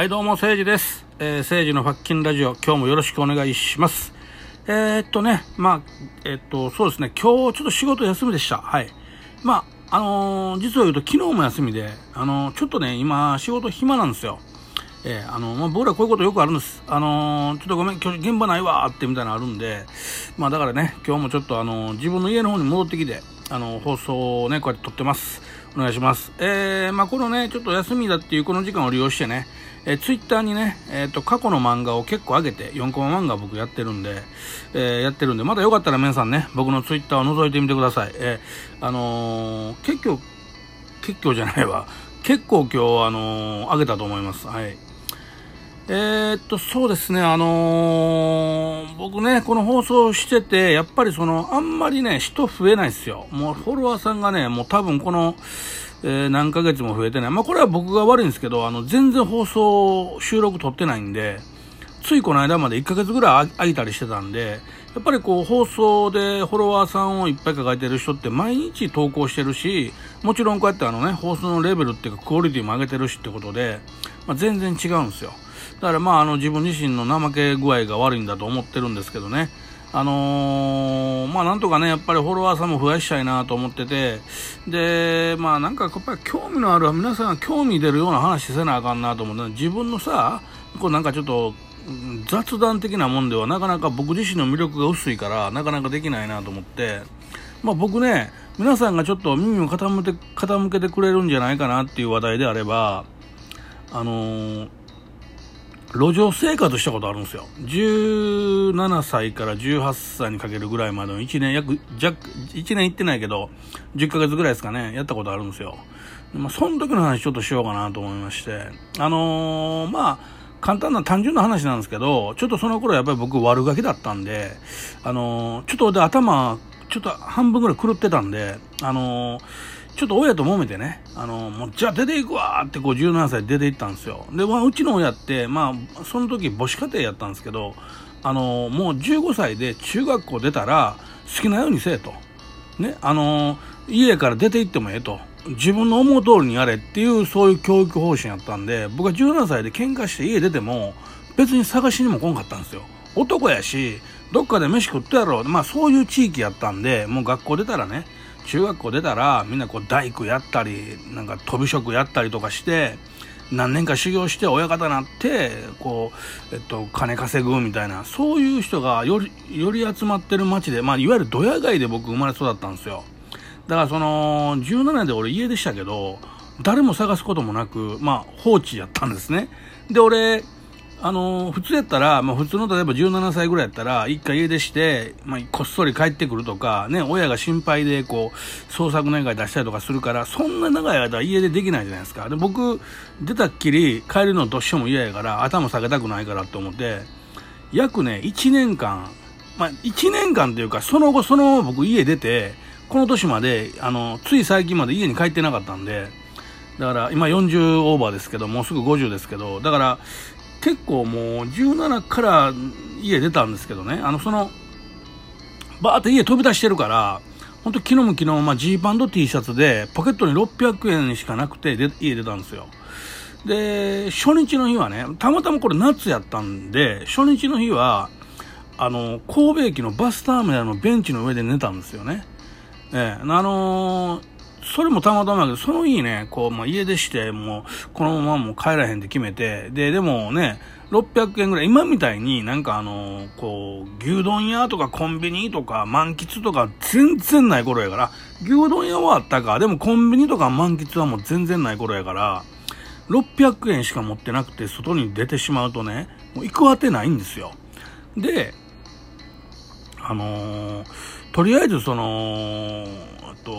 はい、どうも、誠治です。えー、誠治のファッキンラジオ、今日もよろしくお願いします。えー、っとね、まあ、えーっと、そうですね、今日ちょっと仕事休みでした。はい。まあ、あのー実を言うと昨日も休みで、あのちょっとね、今、仕事暇なんですよ。えーあのまあ、僕らこういうことよくあるんです。あのーちょっとごめん、今日現場ないわーってみたいなのあるんで、まあだからね、今日もちょっとあのー自分の家の方に戻ってきて、あの放送をね、こうやって撮ってます。お願いします。え、まあこのね、ちょっと休みだっていうこの時間を利用してね、えー、ツイッターにね、えっ、と、過去の漫画を結構上げて、4コマ漫画僕やってるんで、えーやってるんで、またよかったら皆さんね、僕のツイッターを覗いてみてください。えーあのー結構、結構じゃないわ。結構今日、あのー上げたと思います。はい。えーっと、そうですね、あのー僕ね、この放送してて、やっぱりその、あんまりね、人増えないですよ。もうフォロワーさんがね、もう多分この、えー何ヶ月も増えてない。まあこれは僕が悪いんですけど、あの、全然放送、収録撮ってないんで、ついこの間まで1ヶ月ぐらい空いたりしてたんで、やっぱりこう放送でフォロワーさんをいっぱい抱えてる人って毎日投稿してるし、もちろんこうやってあのね、放送のレベルっていうかクオリティも上げてるしってことで、まあ、全然違うんですよ。だからまああの自分自身の怠け具合が悪いんだと思ってるんですけどね。あのーまあなんとかね、やっぱりフォロワーさんも増やしたいなと思ってて、で、まあなんかやっぱり興味のある、皆さんが興味出るような話せなあかんなと思って、自分のさ、こうなんかちょっと、雑談的なもんではなかなか僕自身の魅力が薄いからなかなかできないなと思って、まあ僕ね、皆さんがちょっと耳を傾けて傾けてくれるんじゃないかなっていう話題であれば、あのー路上生活したことあるんですよ。17歳から18歳にかけるぐらいまでの1年、約、弱、1年行ってないけど、10ヶ月ぐらいですかね、やったことあるんですよ。まあ、その時の話ちょっとしようかなと思いまして、あのーまあ、簡単な単純な話なんですけど、ちょっとその頃やっぱり僕悪ガキだったんで、あのーちょっとで頭、ちょっと半分ぐらい狂ってたんで、あのーちょっと親と揉めてね、あのもうじゃあ出ていくわーってこう17歳で出て行ったんですよ。で、まあ、うちの親って、まあ、その時母子家庭やったんですけど、あのもう15歳で中学校出たら好きなようにせえと。ね、あの家から出て行ってもええと。自分の思う通りにやれっていう、そういう教育方針やったんで、僕は17歳で喧嘩して家出ても、別に探しにも来んかったんですよ。男やし、どっかで飯食ってやろう。まあそういう地域やったんで、もう学校出たらね、中学校出たら、みんなこう大工やったり、なんか飛び職やったりとかして、何年か修行して親方になって、こう、えっと、金稼ぐみたいな、そういう人がより、より集まってる街で、まあ、いわゆるドヤ街で僕生まれ育ったんですよ。だからその、17年で俺家でしたけど、誰も探すこともなく、まあ、放置やったんですね。で、俺、あの普通やったら、まあ、普通の例えば17歳ぐらいやったら、一回家出して、まあ、こっそり帰ってくるとか、ね、親が心配で、こう、捜索願い出したりとかするから、そんな長い間家出できないじゃないですか。で、僕、出たっきり帰るのどうしても嫌やから、頭下げたくないからって思って、約ね、1年間、まあ、1年間というか、その後、そのまま僕家出て、この年まで、あの、つい最近まで家に帰ってなかったんで、だから、今40オーバーですけど、もうすぐ50ですけど、だから、結構もう17から家出たんですけどね、あの、その、バーって家飛び出してるから、本当昨日も昨日まあジーパンと T シャツで、ポケットに600円しかなくてで家出たんですよ。で、初日の日はね、たまたまこれ夏やったんで、初日の日は、あの、神戸駅のバスターミナルのベンチの上で寝たんですよね。ええ、あのーそれもたまたまだけど、その日ね、こう、まあ、家出して、もう、このままもう帰らへんって決めて、で、でもね、600円ぐらい、今みたいになんかあのこう、牛丼屋とかコンビニとか満喫とか全然ない頃やから、牛丼屋はあったか、でもコンビニとか満喫はもう全然ない頃やから、600円しか持ってなくて外に出てしまうとね、もう行く当てないんですよ。で、あのーとりあえずその、あと、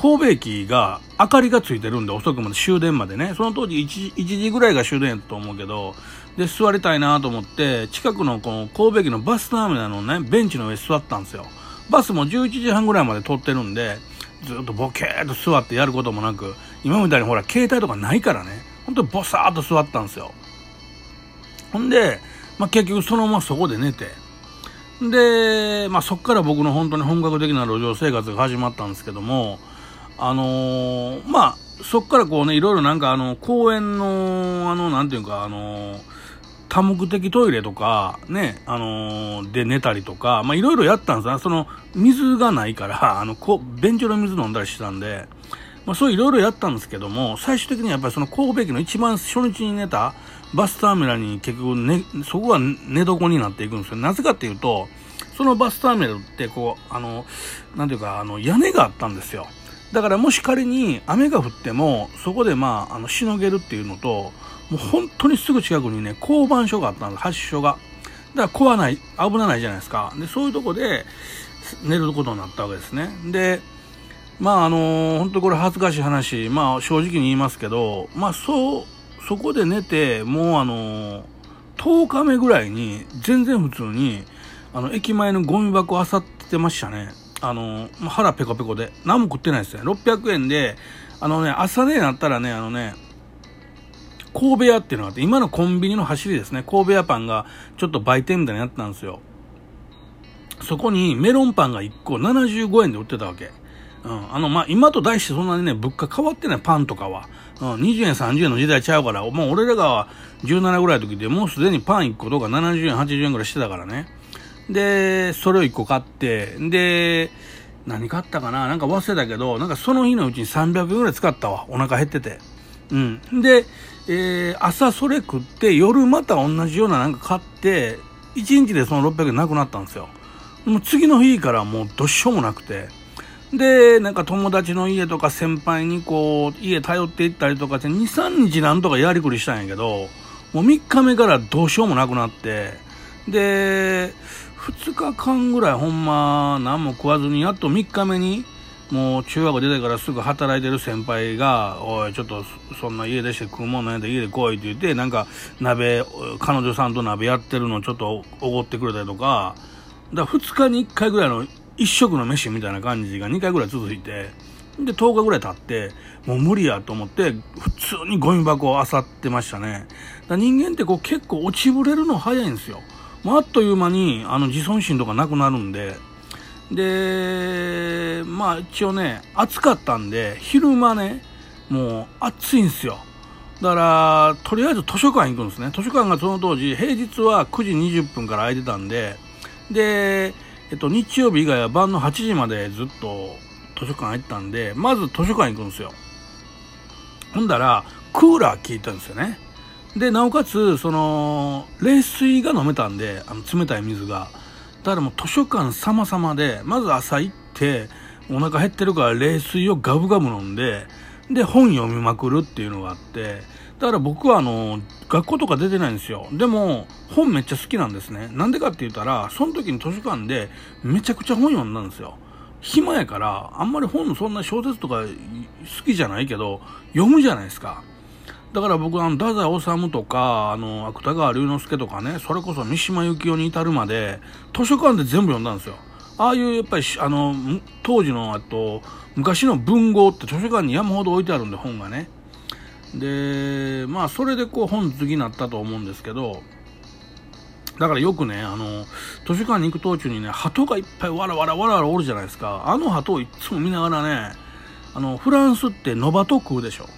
神戸駅が明かりがついてるんで遅くまで終電までね、その当時 1, 1時ぐらいが終電やったと思うけど、で、座りたいなと思って、近くのこの神戸駅のバスターミナルのね、ベンチの上座ったんですよ。バスも11時半ぐらいまで通ってるんで、ずっとボケーっと座ってやることもなく、今みたいにほら、携帯とかないからね、ほんとボサーっと座ったんですよ。ほんで、まあ、結局そのままそこで寝て、で、まあ、そこから僕の本当に本格的な路上生活が始まったんですけども、あのー、まあ、そっからこうね、いろいろなんかあの、公園の、あの、なんていうか、あのー、多目的トイレとか、ね、あのー、で寝たりとか、まあ、いろいろやったんですよ。その、水がないから、あの、こう便所の水飲んだりしてたんで、まあ、そういろいろやったんですけども、最終的にやっぱりその神戸駅の一番初日に寝たバスターミナルに結局、ね、そこが寝床になっていくんですよ。なぜかっていうと、そのバスターミナルってこう、あの、なんていうか、あの、屋根があったんですよ。だからもし仮に雨が降っても、そこでまあ、あの、しのげるっていうのと、もう本当にすぐ近くにね、交番所があったんです、発所が。だから怖ない、危ないじゃないですか。で、そういうとこで寝ることになったわけですね。で、まああの、本当これ恥ずかしい話、まあ正直に言いますけど、まあそう、そこで寝て、もうあのー、10日目ぐらいに全然普通に、あの、駅前のゴミ箱あさってましたね。あのー、腹ペコペコで。何も食ってないですね。600円で、あのね、朝ね、なったらね、あのね、神戸屋っていうのがあって、今のコンビニの走りですね。神戸屋パンがちょっと売店みたいになったんですよ。そこにメロンパンが1個75円で売ってたわけ。うん。あの、まあ、今と題してそんなにね、物価変わってないパンとかは。うん。20円、30円の時代ちゃうから、もう俺らが17ぐらいの時でもうすでにパン1個とか70円、80円ぐらいしてたからね。で、それを1個買って、で、何買ったかな？なんか忘れたけど、なんかその日のうちに300円ぐらい使ったわ。お腹減ってて。うん。で、えー、朝それ食って、夜また同じようななんか買って、1日でその600円なくなったんですよ。もう次の日からもうどうしようもなくて。で、なんか友達の家とか先輩にこう、家頼っていったりとかって、2、3日なんとかやりくりしたんやけど、もう3日目からどうしようもなくなって、で、2日間ぐらいほんま何も食わずに、やっと3日目に、もう中学出てからすぐ働いてる先輩が、おい、ちょっとそんな家出して食うもんないんで家で来いって言って、なんか鍋、彼女さんと鍋やってるのちょっとおごってくれたりとか、だから2日に1回ぐらいの1食の飯みたいな感じが2回ぐらい続いて、で、10日ぐらい経って、もう無理やと思って、普通にゴミ箱を漁ってましたね。だ人間ってこう結構落ちぶれるの早いんですよ。もうあっという間にあの自尊心とかなくなるんで、で、まあ一応ね、暑かったんで、昼間ね、もう暑いんですよ。だから、とりあえず図書館行くんですね。図書館がその当時、平日は9時20分から空いてたんで、で、えっと、日曜日以外は晩の8時までずっと図書館入ったんで、まず図書館行くんですよ。ほんだら、クーラー効いたんですよね。で、なおかつ、その、冷水が飲めたんで、あの、冷たい水が。だからもう図書館様々で、まず朝行って、お腹減ってるから冷水をガブガブ飲んで、で、本読みまくるっていうのがあって、だから僕はあの、学校とか出てないんですよ。でも、本めっちゃ好きなんですね。なんでかって言ったら、その時に図書館でめちゃくちゃ本読んだんですよ。暇やから、あんまり本そんな小説とか好きじゃないけど、読むじゃないですか。だから僕、あの、太宰治とか、あの、芥川龍之介とかね、それこそ三島由紀夫に至るまで、図書館で全部読んだんですよ。ああいう、やっぱり、あの、当時の、あと、昔の文豪って図書館に山ほど置いてあるんで、本がね。で、まあ、それでこう、本好きになったと思うんですけど、だからよくね、あの、図書館に行く途中にね、鳩がいっぱいわらわらわらわらおるじゃないですか。あの鳩をいつも見ながらね、あの、フランスってノバト食うでしょ。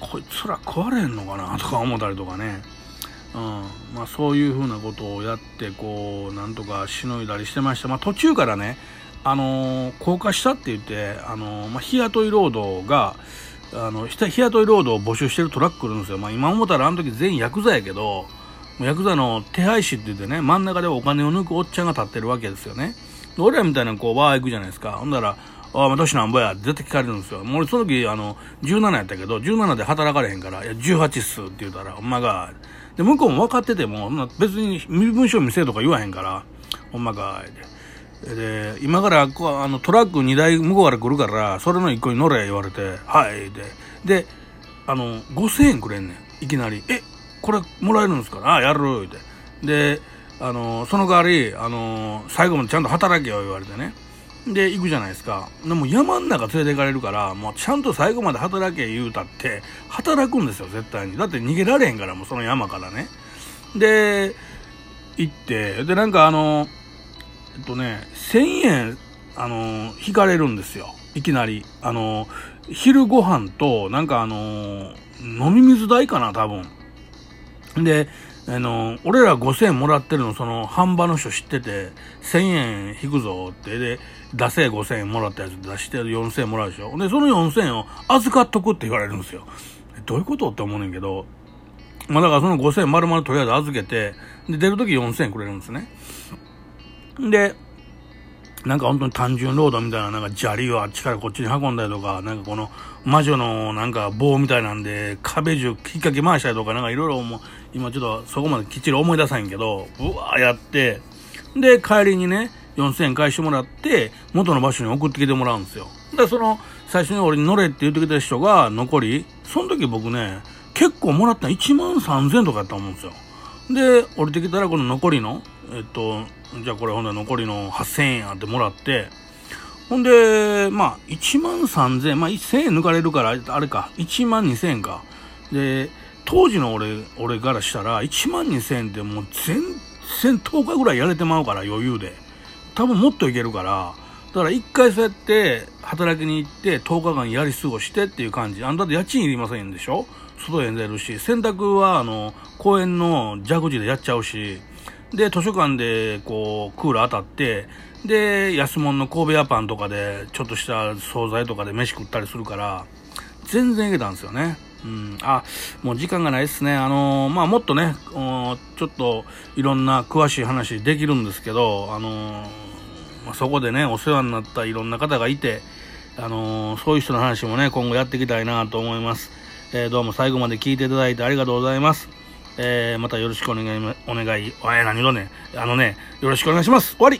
こいつら食われんのかな？とか思ったりとかね、うん。まあ、そういうふうなことをやってこうなんとかしのいだりしてました、まあ、途中からね、あのー、高架下って言って、あのー、まあ、日雇い労働があの日雇い労働を募集してるトラック来るんですよ、まあ、今思ったらあの時全員ヤクザやけどヤクザの手配師って言ってね真ん中でお金を抜くおっちゃんが立ってるわけですよね。俺らみたいなこうバー行くじゃないですか。ほんだらああ、年なんぼや絶対聞かれるんですよ。もう俺その時、あの、17やったけど、17で働かれへんから、いや、18っすって言うたら、ほんまが、で、向こうも分かってても、別に身分証見せとか言わへんから、ほんまか、で、今からこあのトラック2台向こうから来るから、それの1個に乗れ言われて、はい、で、で、あの、5000円くれんねん。いきなり。え、これもらえるんですか？ああ、やる、って。で、あの、その代わり、あの、最後までちゃんと働けよ、言われてね。で、行くじゃないですか。でも山ん中連れて行かれるから、もうちゃんと最後まで働け言うたって、働くんですよ、絶対に。だって逃げられへんから、もうその山からね。で、行って、で、なんかあの、えっとね、1000円、あの、引かれるんですよ。いきなり。あの、昼ご飯と、なんかあの、飲み水代かな、多分。で、あの、俺ら5000円もらってるの、その、販売の人知ってて、1000円引くぞって、で、出せ5000円もらったやつ出して4000円もらうでしょ。で、その4000円を預かっとくって言われるんですよ。どういうことって思うねんけど、まあだからその5000円丸々とりあえず預けて、で、出るとき4000円くれるんですね。で、なんか本当に単純労働みたいな、なんか砂利をあっちからこっちに運んだりとか、なんかこの魔女のなんか棒みたいなんで壁中引っ掛け回したりとか、なんかいろいろもう、今ちょっとそこまできっちり思い出さへんけど、うわーやって、で、帰りにね、4000円返してもらって、元の場所に送ってきてもらうんですよ。で、その、最初に俺に乗れって言ってきた人が残り、その時僕ね、結構もらったの1万3000とかやったと思うんですよ。で、降りてきたらこの残りの、えっと、じゃあこれほんで残りの8000円やってもらって、ほんで、まあ、1万3000円、まあ、1000円抜かれるから、あれか、1万2000円か。で、当時の俺、俺からしたら、1万2000円ってもう全然10日ぐらいやれてまうから、余裕で。多分もっといけるから、だから一回そうやって働きに行って10日間やり過ごしてっていう感じ。あんたって家賃いりませんでしょ？外へ出るし、洗濯はあの、公園の蛇口でやっちゃうし、で、図書館でこう、クーラー当たって、で、安物の神戸屋パンとかで、ちょっとした惣菜とかで飯食ったりするから、全然いけたんですよね。うん、あ、もう時間がないですね。あのー、まあ、もっとね、ちょっといろんな詳しい話できるんですけど、あのー、まあ、そこでね、お世話になったいろんな方がいて、あのー、そういう人の話もね、今後やっていきたいなと思います。えー、どうも最後まで聞いていただいてありがとうございます。えー、またよろしくお願い、お願い、おい、何色ね、あのね、よろしくお願いします。終わり